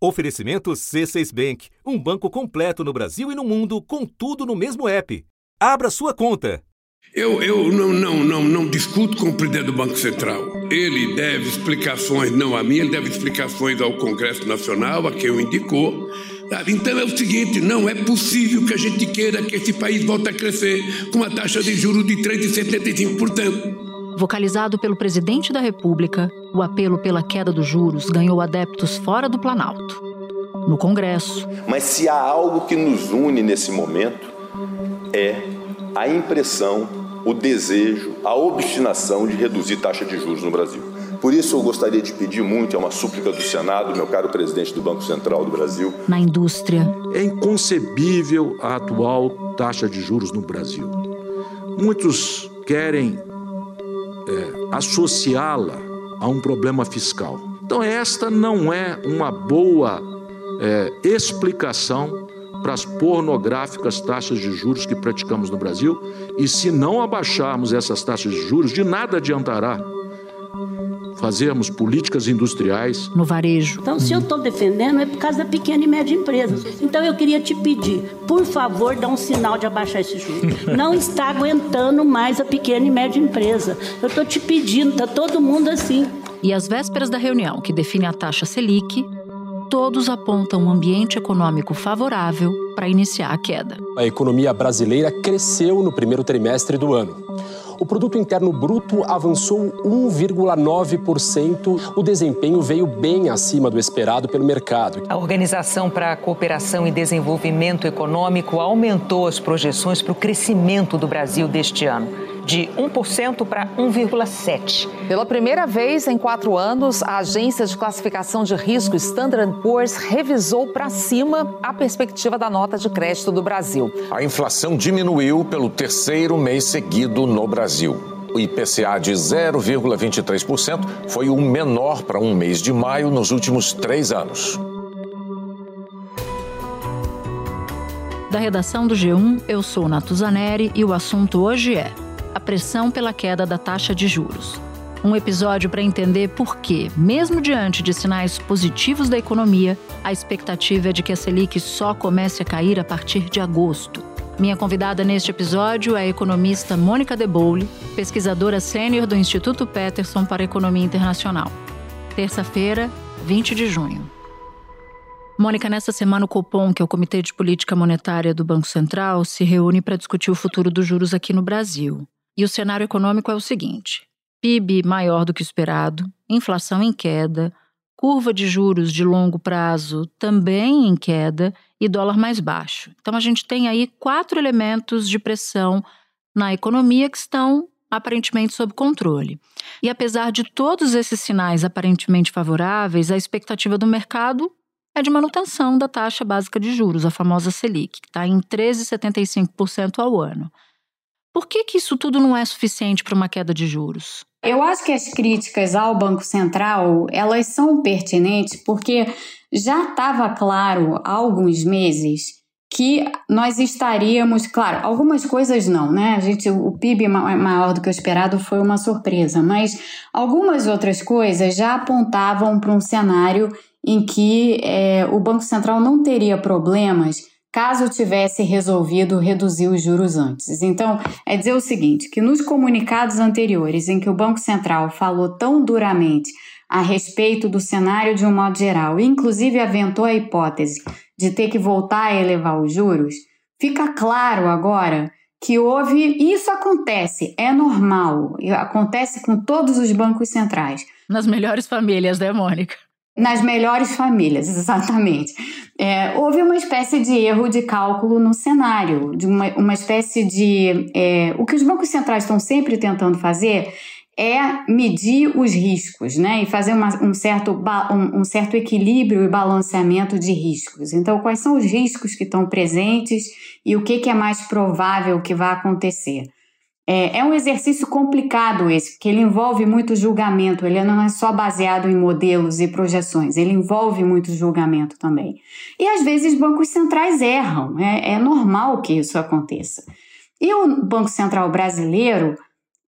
Oferecimento C6 Bank, um banco completo no Brasil e no mundo, com tudo no mesmo app. Abra sua conta. Eu, eu não, não, não, não discuto com o presidente do Banco Central. Ele deve explicações, não a mim, ele deve explicações ao Congresso Nacional, a quem o indicou. Então é o seguinte: não é possível que a gente queira que esse país volte a crescer com uma taxa de juros de 3,75%. Vocalizado pelo presidente da República, o apelo pela queda dos juros ganhou adeptos fora do Planalto. No Congresso. Mas se há algo que nos une nesse momento, é a impressão, o desejo, a obstinação de reduzir taxa de juros no Brasil. Por isso eu gostaria de pedir muito, é uma súplica do Senado, meu caro presidente do Banco Central do Brasil. Na indústria. É inconcebível a atual taxa de juros no Brasil. Muitos querem é, associá-la a um problema fiscal. Então, esta não é uma boa é, explicação para as pornográficas taxas de juros que praticamos no Brasil. E se não abaixarmos essas taxas de juros, de nada adiantará fazermos políticas industriais. No varejo. Então, se eu estou defendendo, é por causa da pequena e média empresa. Então, eu queria te pedir, por favor, dá um sinal de abaixar esse juros. Não está aguentando mais a pequena e média empresa. Eu estou te pedindo, está todo mundo assim. E às vésperas da reunião que define a taxa Selic, todos apontam um ambiente econômico favorável para iniciar a queda. A economia brasileira cresceu no primeiro trimestre do ano o produto interno bruto avançou 1,9%. O desempenho veio bem acima do esperado pelo mercado. A Organização para a Cooperação e Desenvolvimento Econômico aumentou as projeções para o crescimento do Brasil deste ano de 1% para 1,7%. Pela primeira vez em quatro anos, a agência de classificação de risco Standard Poor's revisou para cima a perspectiva da nota de crédito do Brasil. A inflação diminuiu pelo terceiro mês seguido no Brasil. O IPCA de 0,23% foi o menor para um mês de maio nos últimos três anos. Da redação do G1, eu sou Natuzaneri e o assunto hoje é a pressão pela queda da taxa de juros. Um episódio para entender por que, mesmo diante de sinais positivos da economia, a expectativa é de que a Selic só comece a cair a partir de agosto. Minha convidada neste episódio é a economista Mônica De Boule, pesquisadora sênior do Instituto Peterson para Economia Internacional. Terça-feira, 20 de junho. Mônica, nessa semana o Copom, que é o Comitê de Política Monetária do Banco Central, se reúne para discutir o futuro dos juros aqui no Brasil. E o cenário econômico é o seguinte: PIB maior do que esperado, inflação em queda, curva de juros de longo prazo também em queda e dólar mais baixo. Então a gente tem aí quatro elementos de pressão na economia que estão aparentemente sob controle. E apesar de todos esses sinais aparentemente favoráveis, a expectativa do mercado é de manutenção da taxa básica de juros, a famosa Selic, que está em 13,75% ao ano. Por que, que isso tudo não é suficiente para uma queda de juros? Eu acho que as críticas ao Banco Central, elas são pertinentes porque já estava claro há alguns meses que nós estaríamos, claro, algumas coisas não, né? A gente, o PIB maior do que o esperado foi uma surpresa, mas algumas outras coisas já apontavam para um cenário em que é, o Banco Central não teria problemas caso tivesse resolvido reduzir os juros antes. Então, é dizer o seguinte, que nos comunicados anteriores em que o Banco Central falou tão duramente a respeito do cenário de um modo geral, inclusive aventou a hipótese de ter que voltar a elevar os juros, fica claro agora que houve, isso acontece, é normal, acontece com todos os bancos centrais. Nas melhores famílias, né, Mônica? Nas melhores famílias, exatamente. É, houve uma espécie de erro de cálculo no cenário, de uma, uma espécie de. É, o que os bancos centrais estão sempre tentando fazer é medir os riscos, né? E fazer uma, um, certo, um, um certo equilíbrio e balanceamento de riscos. Então, quais são os riscos que estão presentes e o que, que é mais provável que vai acontecer? É, é, um exercício complicado esse, porque ele envolve muito julgamento, ele não é só baseado em modelos e projeções, ele envolve muito julgamento também. E às vezes bancos centrais erram, é, é normal que isso aconteça. E o Banco Central brasileiro,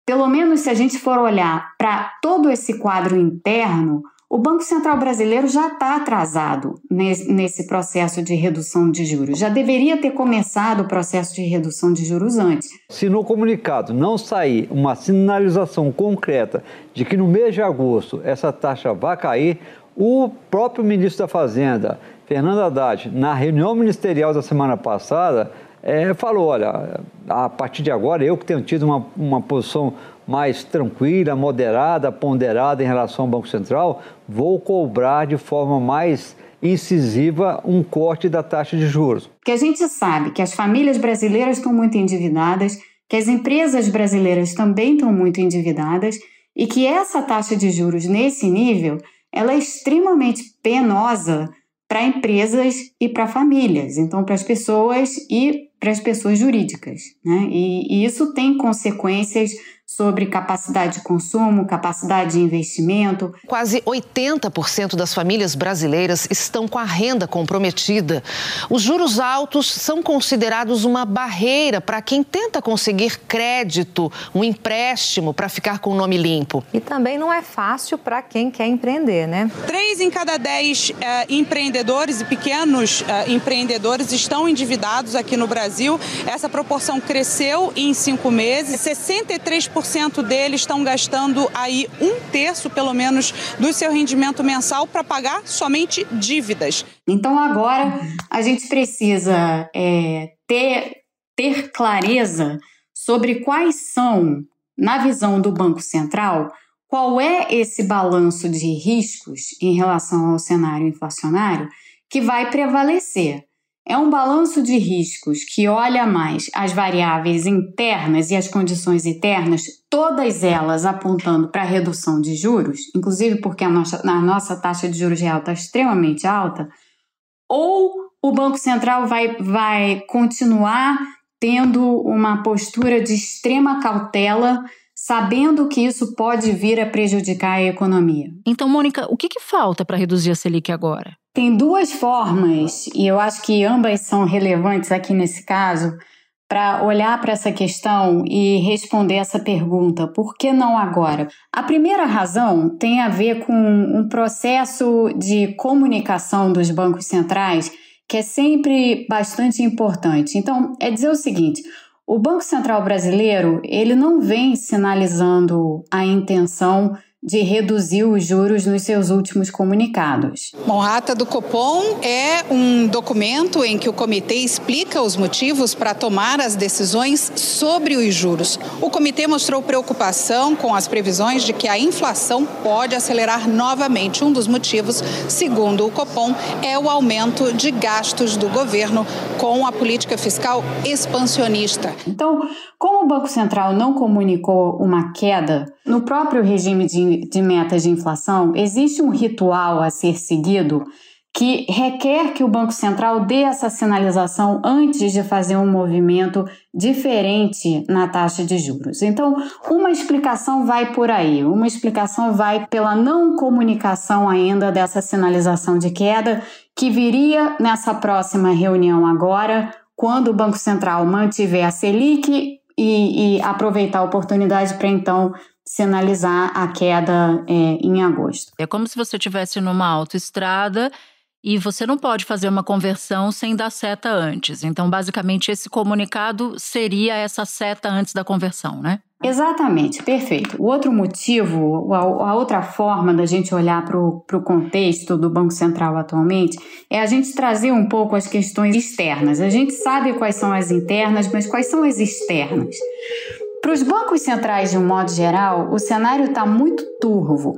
pelo menos se a gente for olhar para todo esse quadro interno, o Banco Central brasileiro já está atrasado nesse processo de redução de juros. Já deveria ter começado o processo de redução de juros antes. Se no comunicado não sair uma sinalização concreta de que no mês de agosto essa taxa vai cair, o próprio ministro da Fazenda, Fernando Haddad, na reunião ministerial da semana passada, é, falou: olha, a partir de agora, eu que tenho tido uma, uma posição mais tranquila, moderada, ponderada em relação ao Banco Central, vou cobrar de forma mais incisiva um corte da taxa de juros. Porque a gente sabe que as famílias brasileiras estão muito endividadas, que as empresas brasileiras também estão muito endividadas e que essa taxa de juros nesse nível ela é extremamente penosa para empresas e para famílias, então para as pessoas e para as pessoas jurídicas. Né? E, e isso tem consequências sobre capacidade de consumo, capacidade de investimento. Quase 80% das famílias brasileiras estão com a renda comprometida. Os juros altos são considerados uma barreira para quem tenta conseguir crédito, um empréstimo para ficar com o nome limpo. E também não é fácil para quem quer empreender, né? Três em cada dez eh, empreendedores e pequenos eh, empreendedores estão endividados aqui no Brasil. Essa proporção cresceu em cinco meses. 63% 90% deles estão gastando aí um terço, pelo menos, do seu rendimento mensal para pagar somente dívidas. Então agora a gente precisa é, ter, ter clareza sobre quais são, na visão do Banco Central, qual é esse balanço de riscos em relação ao cenário inflacionário que vai prevalecer. É um balanço de riscos que olha mais as variáveis internas e as condições internas, todas elas apontando para a redução de juros, inclusive porque a nossa, a nossa taxa de juros real está extremamente alta, ou o Banco Central vai, vai continuar tendo uma postura de extrema cautela sabendo que isso pode vir a prejudicar a economia. Então, Mônica, o que, que falta para reduzir a Selic agora? Tem duas formas, e eu acho que ambas são relevantes aqui nesse caso, para olhar para essa questão e responder essa pergunta: por que não agora? A primeira razão tem a ver com um processo de comunicação dos bancos centrais que é sempre bastante importante. Então, é dizer o seguinte: o Banco Central brasileiro ele não vem sinalizando a intenção de reduzir os juros nos seus últimos comunicados. Bom, a ata do Copom é um documento em que o comitê explica os motivos para tomar as decisões sobre os juros. O comitê mostrou preocupação com as previsões de que a inflação pode acelerar novamente. Um dos motivos, segundo o Copom, é o aumento de gastos do governo com a política fiscal expansionista. Então, como o Banco Central não comunicou uma queda no próprio regime de, de metas de inflação, existe um ritual a ser seguido que requer que o Banco Central dê essa sinalização antes de fazer um movimento diferente na taxa de juros. Então, uma explicação vai por aí, uma explicação vai pela não comunicação ainda dessa sinalização de queda, que viria nessa próxima reunião agora, quando o Banco Central mantiver a Selic e, e aproveitar a oportunidade para então sinalizar a queda é, em agosto. É como se você estivesse numa autoestrada e você não pode fazer uma conversão sem dar seta antes. Então, basicamente, esse comunicado seria essa seta antes da conversão, né? Exatamente, perfeito. O outro motivo, a, outra forma da gente olhar para o contexto do Banco Central atualmente é a gente trazer um pouco as questões externas. A gente sabe quais são as internas, mas quais são as externas? Para os bancos centrais, de um modo geral, o cenário está muito turvo.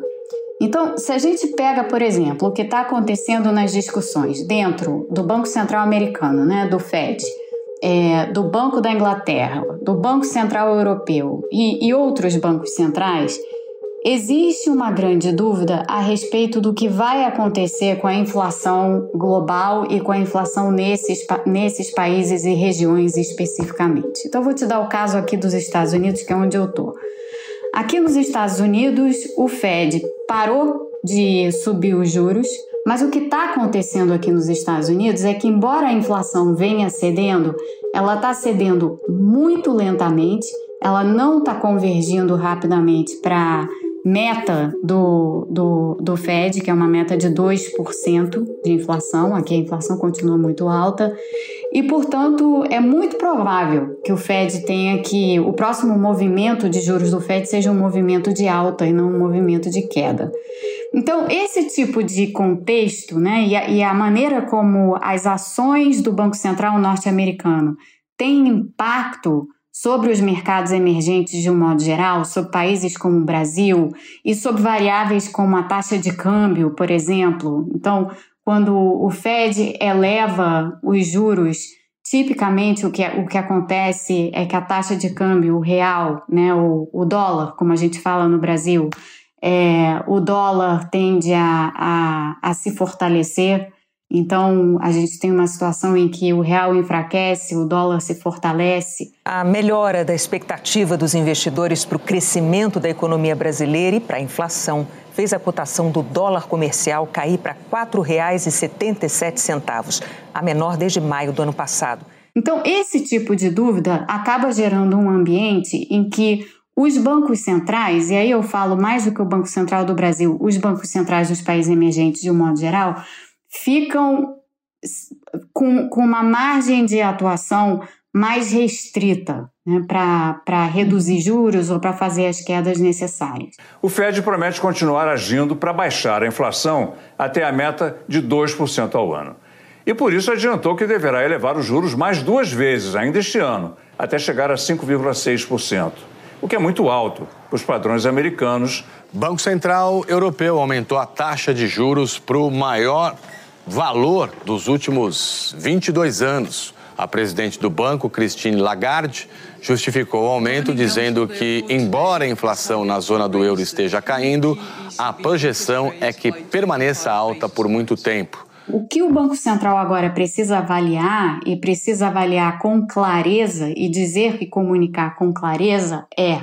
Então, se a gente pega, por exemplo, o que está acontecendo nas discussões dentro do Banco Central Americano, né, do Fed, é, do Banco da Inglaterra, do Banco Central Europeu e, e outros bancos centrais, existe uma grande dúvida a respeito do que vai acontecer com a inflação global e com a inflação nesses, nesses países e regiões especificamente. Então, vou te dar o caso aqui dos Estados Unidos, que é onde eu estou. Aqui nos Estados Unidos, o Fed parou de subir os juros mas o que está acontecendo aqui nos Estados Unidos é que, embora a inflação venha cedendo, ela está cedendo muito lentamente, ela não está convergindo rapidamente para meta do, do, do Fed, que é uma meta de 2% de inflação. Aqui a inflação continua muito alta. E, portanto, é muito provável que o Fed tenha que. O próximo movimento de juros do Fed seja um movimento de alta e não um movimento de queda. Então, esse tipo de contexto, né, e a, e a maneira como as ações do Banco Central norte-americano têm impacto sobre os mercados emergentes de um modo geral, sobre países como o Brasil e sobre variáveis como a taxa de câmbio, por exemplo. Então, quando o Fed eleva os juros, tipicamente o que, o que acontece é que a taxa de câmbio real, né, o, o dólar, como a gente fala no Brasil, é, o dólar tende a, a, a se fortalecer. Então, a gente tem uma situação em que o real enfraquece, o dólar se fortalece. A melhora da expectativa dos investidores para o crescimento da economia brasileira e para a inflação fez a cotação do dólar comercial cair para R$ 4,77, a menor desde maio do ano passado. Então, esse tipo de dúvida acaba gerando um ambiente em que os bancos centrais, e aí eu falo mais do que o Banco Central do Brasil, os bancos centrais dos países emergentes de um modo geral, ficam com, com uma margem de atuação mais restrita né, para reduzir juros ou para fazer as quedas necessárias. O Fed promete continuar agindo para baixar a inflação até a meta de 2% ao ano. E por isso adiantou que deverá elevar os juros mais duas vezes ainda este ano, até chegar a 5,6%, o que é muito alto para os padrões americanos. Banco Central Europeu aumentou a taxa de juros para o maior valor dos últimos 22 anos. A presidente do banco, Christine Lagarde, justificou o aumento dizendo que, embora a inflação na zona do euro esteja caindo, a projeção é que permaneça alta por muito tempo. O que o Banco Central agora precisa avaliar e precisa avaliar com clareza e dizer e comunicar com clareza é: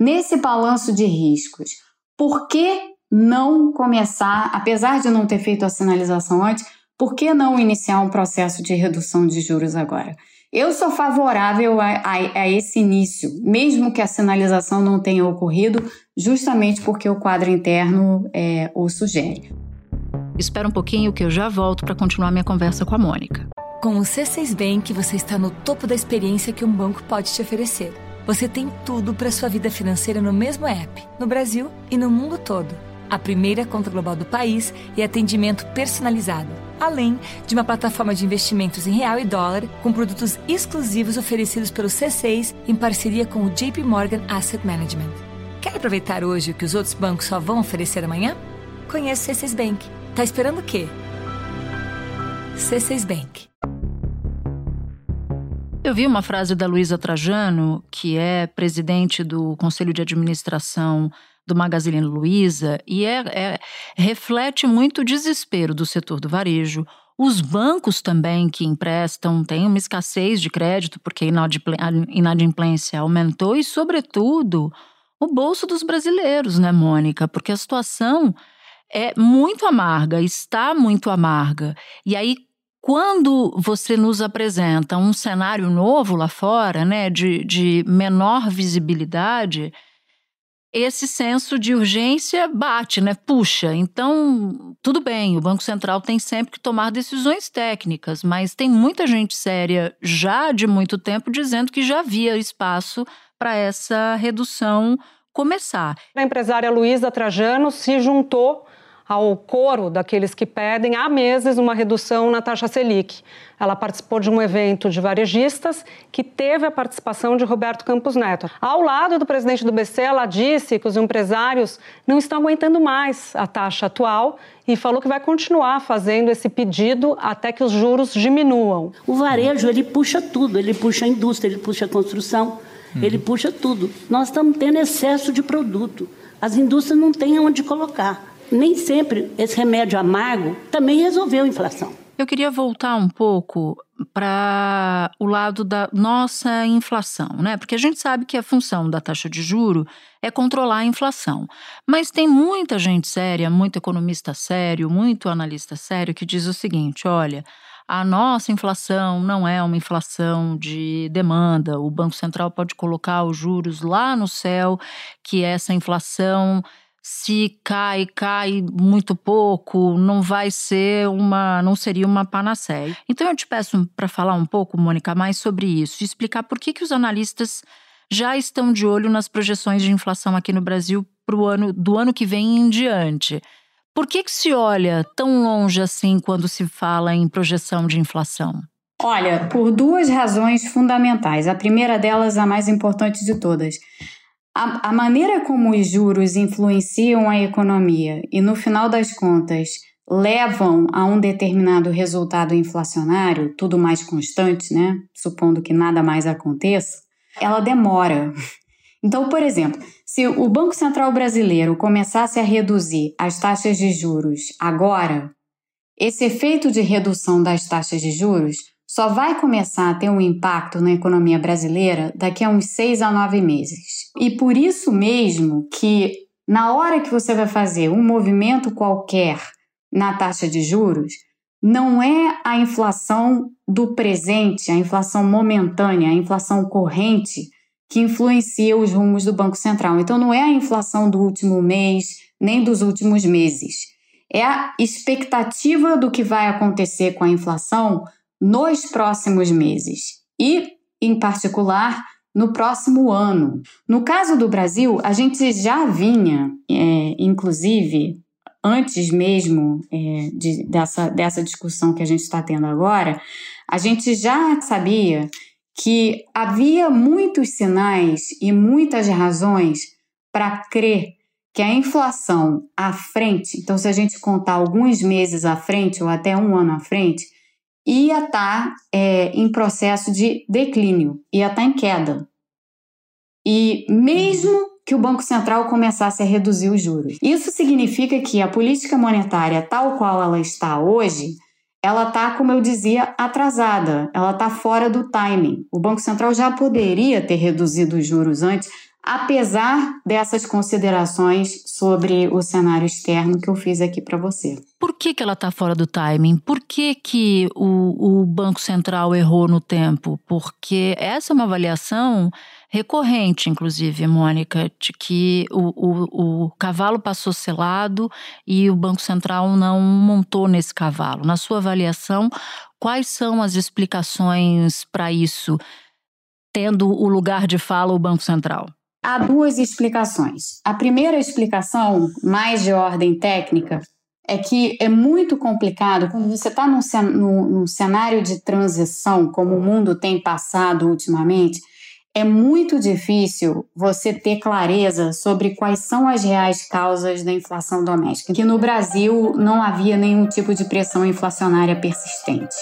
nesse balanço de riscos, por que não começar, apesar de não ter feito a sinalização antes, por que não iniciar um processo de redução de juros agora? Eu sou favorável a, a, a, esse início, mesmo que a sinalização não tenha ocorrido, justamente porque o quadro interno é, o sugere. Espera um pouquinho que eu já volto para continuar minha conversa com a Mônica. Com o C6 Bank, você está no topo da experiência que um banco pode te oferecer. Você tem tudo para sua vida financeira no mesmo app, no Brasil e no mundo todo a primeira conta global do país e atendimento personalizado, além de uma plataforma de investimentos em real e dólar com produtos exclusivos oferecidos pelo C6 em parceria com o JP Morgan Asset Management. Quer aproveitar hoje o que os outros bancos só vão oferecer amanhã? Conheça o C6 Bank. Tá esperando o quê? C6 Bank. Eu vi uma frase da Luísa Trajano, que é presidente do Conselho de Administração do Magazine Luiza e é, é, reflete muito o desespero do setor do varejo. Os bancos também que emprestam têm uma escassez de crédito porque a inadimplência aumentou e, sobretudo, o bolso dos brasileiros, né, Mônica? Porque a situação é muito amarga, está muito amarga. E aí, quando você nos apresenta um cenário novo lá fora, né, de, de menor visibilidade, esse senso de urgência bate, né? Puxa. Então, tudo bem, o Banco Central tem sempre que tomar decisões técnicas, mas tem muita gente séria já de muito tempo dizendo que já havia espaço para essa redução começar. A empresária Luísa Trajano se juntou ao coro daqueles que pedem há meses uma redução na taxa Selic. Ela participou de um evento de varejistas que teve a participação de Roberto Campos Neto. Ao lado do presidente do BC, ela disse que os empresários não estão aguentando mais a taxa atual e falou que vai continuar fazendo esse pedido até que os juros diminuam. O varejo, ele puxa tudo, ele puxa a indústria, ele puxa a construção, uhum. ele puxa tudo. Nós estamos tendo excesso de produto. As indústrias não têm onde colocar nem sempre esse remédio amargo também resolveu a inflação. Eu queria voltar um pouco para o lado da nossa inflação, né? Porque a gente sabe que a função da taxa de juro é controlar a inflação. Mas tem muita gente séria, muito economista sério, muito analista sério que diz o seguinte: olha, a nossa inflação não é uma inflação de demanda. O Banco Central pode colocar os juros lá no céu, que essa inflação se cai, cai muito pouco, não vai ser uma, não seria uma panaceia. Então eu te peço para falar um pouco, Mônica, mais sobre isso, explicar por que, que os analistas já estão de olho nas projeções de inflação aqui no Brasil pro ano do ano que vem em diante. Por que, que se olha tão longe assim quando se fala em projeção de inflação? Olha, por duas razões fundamentais. A primeira delas, a mais importante de todas. A, a maneira como os juros influenciam a economia e, no final das contas, levam a um determinado resultado inflacionário, tudo mais constante, né? Supondo que nada mais aconteça, ela demora. Então, por exemplo, se o Banco Central brasileiro começasse a reduzir as taxas de juros agora, esse efeito de redução das taxas de juros só vai começar a ter um impacto na economia brasileira daqui a uns seis a nove meses. E por isso mesmo que, na hora que você vai fazer um movimento qualquer na taxa de juros, não é a inflação do presente, a inflação momentânea, a inflação corrente que influencia os rumos do Banco Central. Então, não é a inflação do último mês, nem dos últimos meses. É a expectativa do que vai acontecer com a inflação nos próximos meses e, em particular, no próximo ano. No caso do Brasil, a gente já vinha, é, inclusive, antes mesmo é, de, dessa, dessa discussão que a gente está tendo agora, a gente já sabia que havia muitos sinais e muitas razões para crer que a inflação à frente, então se a gente contar alguns meses à frente ou até um ano à frente, ia estar tá, é, em processo de declínio, ia estar tá em queda. E mesmo que o Banco Central começasse a reduzir os juros. Isso significa que a política monetária, tal qual ela está hoje, ela está, como eu dizia, atrasada, ela está fora do timing. O Banco Central já poderia ter reduzido os juros antes, apesar dessas considerações sobre o cenário externo que eu fiz aqui para você. Por que, que ela está fora do timing? Por que, que o, o Banco Central errou no tempo? Porque essa é uma avaliação recorrente, inclusive, Mônica, de que o, o, o cavalo passou selado e o Banco Central não montou nesse cavalo. Na sua avaliação, quais são as explicações para isso, tendo o lugar de fala o Banco Central? Há duas explicações. A primeira explicação, mais de ordem técnica, é que é muito complicado quando você está num, num, num, cenário de transição, como o mundo tem passado ultimamente, é muito difícil você ter clareza sobre quais são as reais causas da inflação doméstica. Que no Brasil não havia nenhum tipo de pressão inflacionária persistente.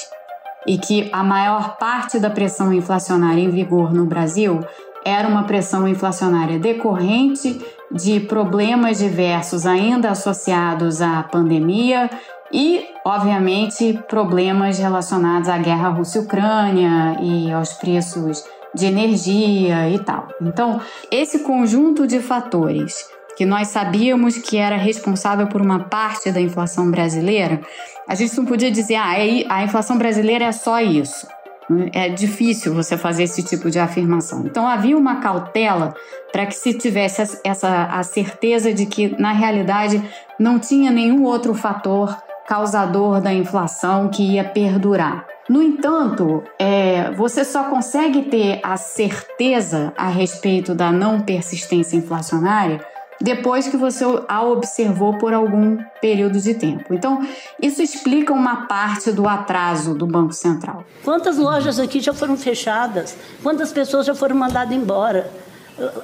E que a maior parte da pressão inflacionária em vigor no Brasil era uma pressão inflacionária decorrente de problemas diversos ainda associados à pandemia e, obviamente, problemas relacionados à guerra Rússia-Ucrânia e aos preços de energia e tal. Então, esse conjunto de fatores que nós sabíamos que era responsável por uma parte da inflação brasileira, a gente não podia dizer, ah, é a inflação brasileira é só isso. É difícil você fazer esse tipo de afirmação. Então havia uma cautela para que se tivesse essa a certeza de que na realidade não tinha nenhum outro fator causador da inflação que ia perdurar. No entanto, é, você só consegue ter a certeza a respeito da não persistência inflacionária depois que você a observou por algum período de tempo. Então, isso explica uma parte do atraso do Banco Central. Quantas lojas aqui já foram fechadas? Quantas pessoas já foram mandadas embora?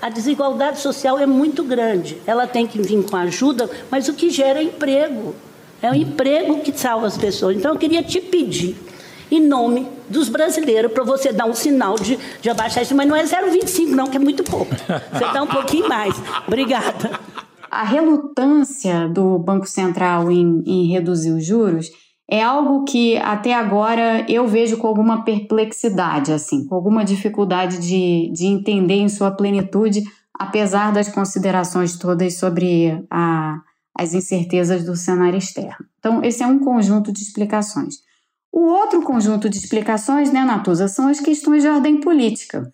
A desigualdade social é muito grande. Ela tem que vir com ajuda, mas o que gera é emprego. É o emprego que salva as pessoas. Então, eu queria te pedir em nome dos brasileiros para você dar um sinal de, de abaixar isso. Mas não é 0,25, não, que é muito pouco. Você dá um pouquinho mais. Obrigada. A relutância do Banco Central em, em reduzir os juros é algo que até agora eu vejo com alguma perplexidade, assim, com alguma dificuldade de, de entender em sua plenitude, apesar das considerações todas sobre a, as incertezas do cenário externo. Então, esse é um conjunto de explicações. O outro conjunto de explicações, né, Natuza, são as questões de ordem política.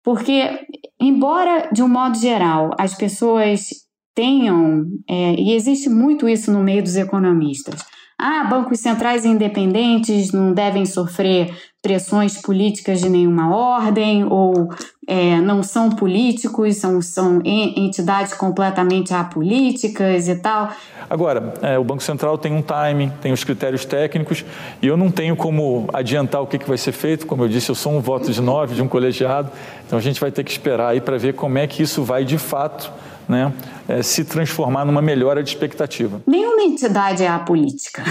Porque, embora, de um modo geral, as pessoas tenham, é, e existe muito isso no meio dos economistas, ah, bancos centrais independentes não devem sofrer pressões políticas de nenhuma ordem, ou é, não são políticos, são, são entidades completamente apolíticas e tal. Agora, é, o Banco Central tem um timing, tem os critérios técnicos, e eu não tenho como adiantar o que, que vai ser feito. Como eu disse, eu sou um voto de nove de um colegiado, então a gente vai ter que esperar aí para ver como é que isso vai de fato né, é, se transformar numa melhora de expectativa. Nenhuma entidade é apolítica.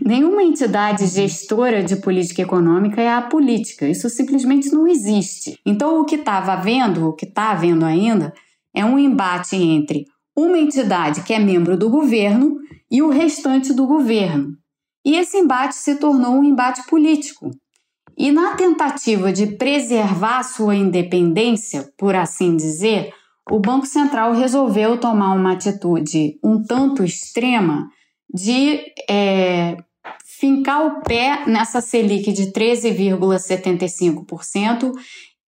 Nenhuma entidade gestora de política econômica é apolítica. Isso simplesmente não existe. Então, o que estava havendo, o que está havendo ainda, é um embate entre uma entidade que é membro do governo e o restante do governo. E esse embate se tornou um embate político. E na tentativa de preservar sua independência, por assim dizer, o Banco Central resolveu tomar uma atitude um tanto extrema de é, fincar o pé nessa Selic de 13,75%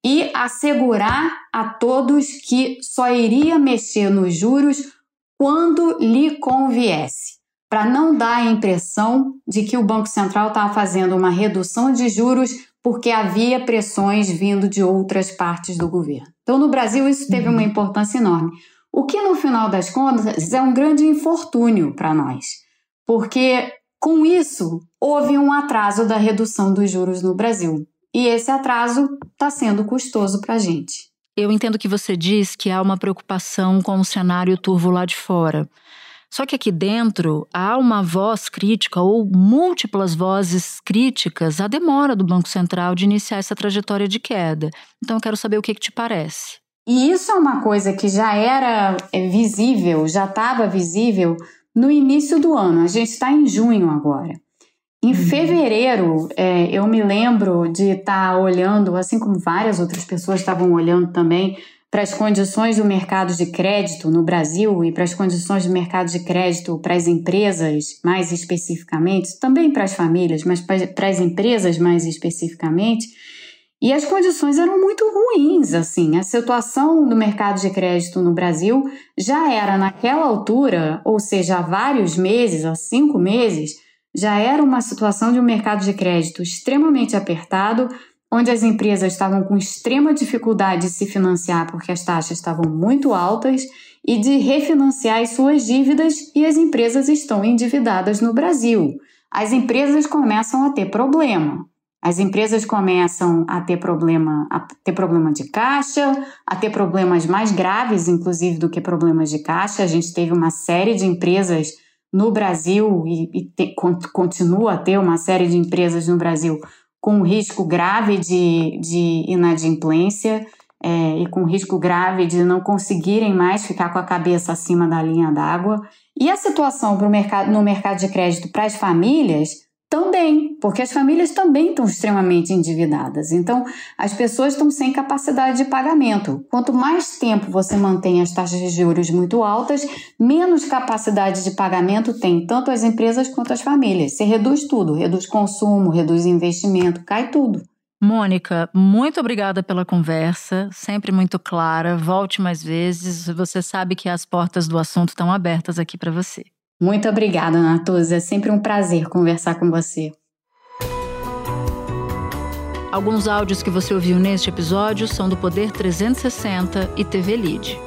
e assegurar a todos que só iria mexer nos juros quando lhe conviesse, para não dar a impressão de que o Banco Central estava fazendo uma redução de juros porque havia pressões vindo de outras partes do governo. Então, no Brasil, isso teve uma importância enorme. O que, no final das contas, é um grande infortúnio para nós, porque com isso houve um atraso da redução dos juros no Brasil. E esse atraso está sendo custoso para a gente. Eu entendo que você diz que há uma preocupação com o cenário turvo lá de fora. Só que aqui dentro há uma voz crítica ou múltiplas vozes críticas à demora do Banco Central de iniciar essa trajetória de queda. Então eu quero saber o que, que te parece. E isso é uma coisa que já era é, visível, já estava visível no início do ano. A gente está em junho agora. Em uhum. fevereiro, é, eu me lembro de estar tá olhando, assim como várias outras pessoas estavam olhando também, para as condições do mercado de crédito no Brasil e para as condições do mercado de crédito para as empresas, mais especificamente, também para as famílias, mas para as empresas mais especificamente. E as condições eram muito ruins, assim. A situação do mercado de crédito no Brasil já era naquela altura, ou seja, há vários meses, há cinco meses, já era uma situação de um mercado de crédito extremamente apertado, onde as empresas estavam com extrema dificuldade de se financiar porque as taxas estavam muito altas e de refinanciar as suas dívidas, e as empresas estão endividadas no Brasil. As empresas começam a ter problema. As empresas começam a ter problema, a ter problema de caixa, a ter problemas mais graves, inclusive, do que problemas de caixa. A gente teve uma série de empresas no Brasil e, e te, continua a ter uma série de empresas no Brasil com risco grave de, de inadimplência é, e com risco grave de não conseguirem mais ficar com a cabeça acima da linha d'água. E a situação mercado, no mercado de crédito para as famílias também, porque as famílias também estão extremamente endividadas. Então, as pessoas estão sem capacidade de pagamento. Quanto mais tempo você mantém as taxas de juros muito altas, menos capacidade de pagamento tem tanto as empresas quanto as famílias. Você reduz tudo, reduz consumo, reduz investimento, cai tudo. Mônica, muito obrigada pela conversa, sempre muito clara. Volte mais vezes. Você sabe que as portas do assunto estão abertas aqui para você. Muito obrigada, Natuza. É sempre um prazer conversar com você. Alguns áudios que você ouviu neste episódio são do Poder 360 e TV Lead.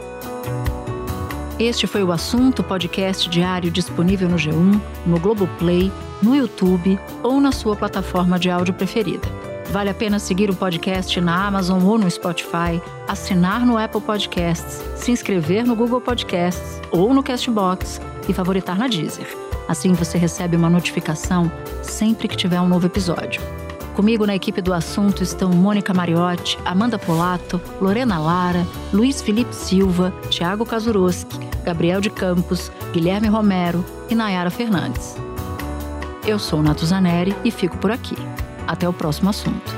Este foi o assunto podcast diário disponível no G1, no Globoplay, no YouTube ou na sua plataforma de áudio preferida. Vale a pena seguir o podcast na Amazon ou no Spotify, assinar no Apple Podcasts, se inscrever no Google Podcasts ou no Castbox e favoritar na Deezer. Assim você recebe uma notificação sempre que tiver um novo episódio. Comigo na equipe do assunto estão Mônica Mariotti, Amanda Polato, Lorena Lara, Luiz Felipe Silva, Tiago Kazuroski, Gabriel de Campos, Guilherme Romero e Nayara Fernandes. Eu sou Nato Zaneri e fico por aqui. Até o próximo assunto.